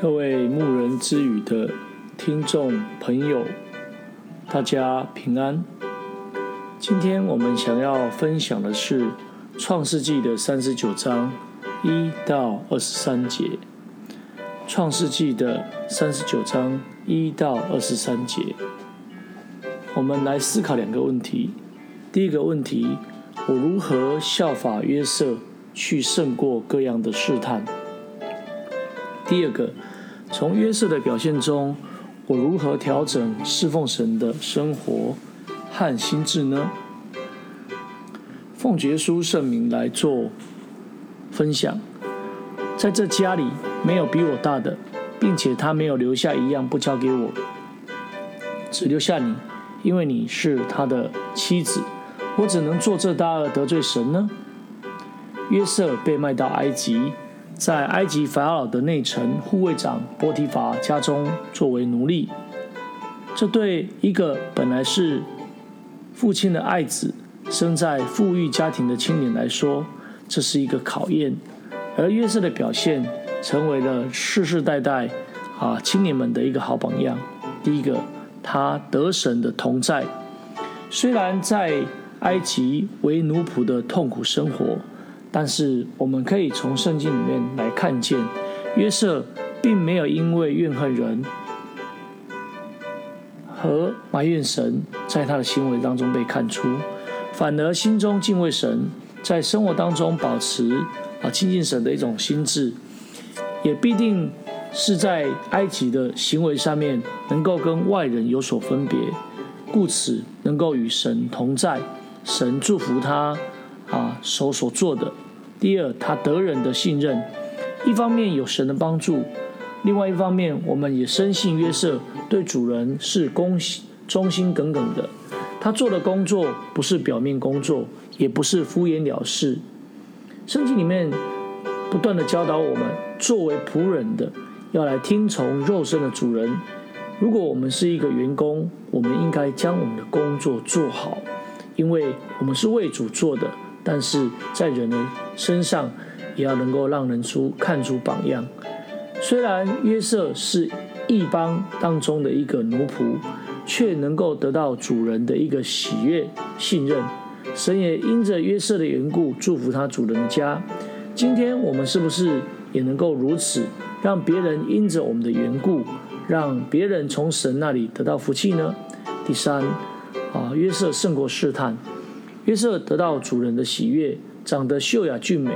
各位牧人之语的听众朋友，大家平安。今天我们想要分享的是《创世纪》的三十九章一到二十三节。《创世纪》的三十九章一到二十三节，我们来思考两个问题。第一个问题：我如何效法约瑟，去胜过各样的试探？第二个。从约瑟的表现中，我如何调整侍奉神的生活和心智呢？奉耶稣圣名来做分享。在这家里没有比我大的，并且他没有留下一样不交给我，只留下你，因为你是他的妻子。我怎能做这大恶得罪神呢？约瑟被卖到埃及。在埃及法老的内臣护卫长波提乏家中作为奴隶，这对一个本来是父亲的爱子、生在富裕家庭的青年来说，这是一个考验。而约瑟的表现，成为了世世代代啊青年们的一个好榜样。第一个，他得神的同在，虽然在埃及为奴仆的痛苦生活。但是我们可以从圣经里面来看见，约瑟并没有因为怨恨人和埋怨神，在他的行为当中被看出，反而心中敬畏神，在生活当中保持啊亲近神的一种心智，也必定是在埃及的行为上面能够跟外人有所分别，故此能够与神同在，神祝福他。啊，手所做的。第二，他得人的信任，一方面有神的帮助，另外一方面，我们也深信约瑟对主人是忠忠心耿耿的。他做的工作不是表面工作，也不是敷衍了事。圣经里面不断的教导我们，作为仆人的要来听从肉身的主人。如果我们是一个员工，我们应该将我们的工作做好，因为我们是为主做的。但是在人的身上，也要能够让人出看出榜样。虽然约瑟是异邦当中的一个奴仆，却能够得到主人的一个喜悦、信任。神也因着约瑟的缘故，祝福他主人的家。今天我们是不是也能够如此，让别人因着我们的缘故，让别人从神那里得到福气呢？第三，啊，约瑟胜过试探。约瑟得到主人的喜悦，长得秀雅俊美，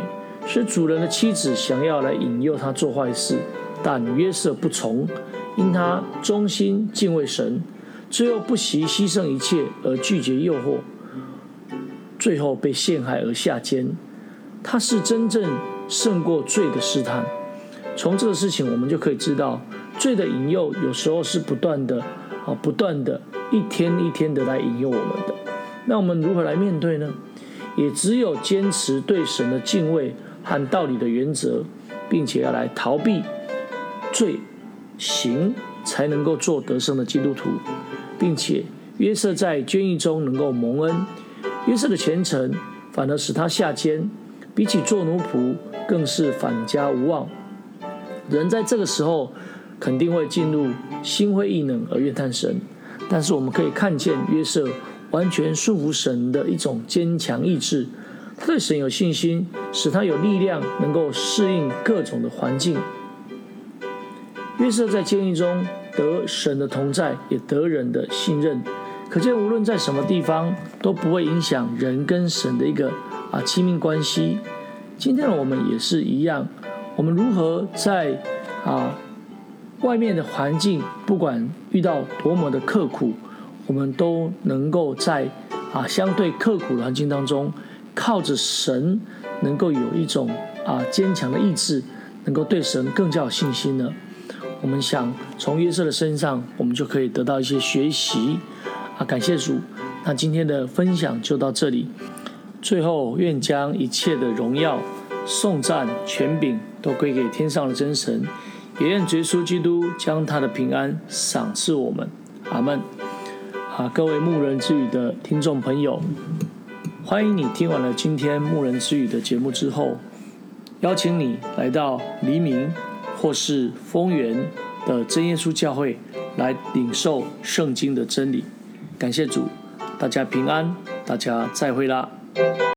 使主人的妻子想要来引诱他做坏事，但约瑟不从，因他忠心敬畏神，最后不惜牺牲一切而拒绝诱惑，最后被陷害而下监。他是真正胜过罪的试探。从这个事情，我们就可以知道，罪的引诱有时候是不断的啊，不断的，一天一天的来引诱我们的。那我们如何来面对呢？也只有坚持对神的敬畏和道理的原则，并且要来逃避罪行，才能够做得胜的基督徒，并且约瑟在监狱中能够蒙恩。约瑟的虔诚反而使他下监，比起做奴仆更是返家无望。人在这个时候肯定会进入心灰意冷而怨叹神，但是我们可以看见约瑟。完全顺服神的一种坚强意志，他对神有信心，使他有力量能够适应各种的环境。约瑟在监狱中得神的同在，也得人的信任。可见无论在什么地方，都不会影响人跟神的一个啊亲密关系。今天的我们也是一样，我们如何在啊外面的环境，不管遇到多么的刻苦。我们都能够在啊相对刻苦的环境当中，靠着神，能够有一种啊坚强的意志，能够对神更加有信心呢。我们想从约瑟的身上，我们就可以得到一些学习啊。感谢主，那今天的分享就到这里。最后，愿将一切的荣耀、颂赞、权柄都归给天上的真神，也愿耶稣基督将他的平安赏赐我们。阿门。啊各位牧人之语的听众朋友欢迎你听完了今天牧人之语的节目之后邀请你来到黎明或是丰源的真耶稣教会来领受圣经的真理。感谢主大家平安大家再会啦。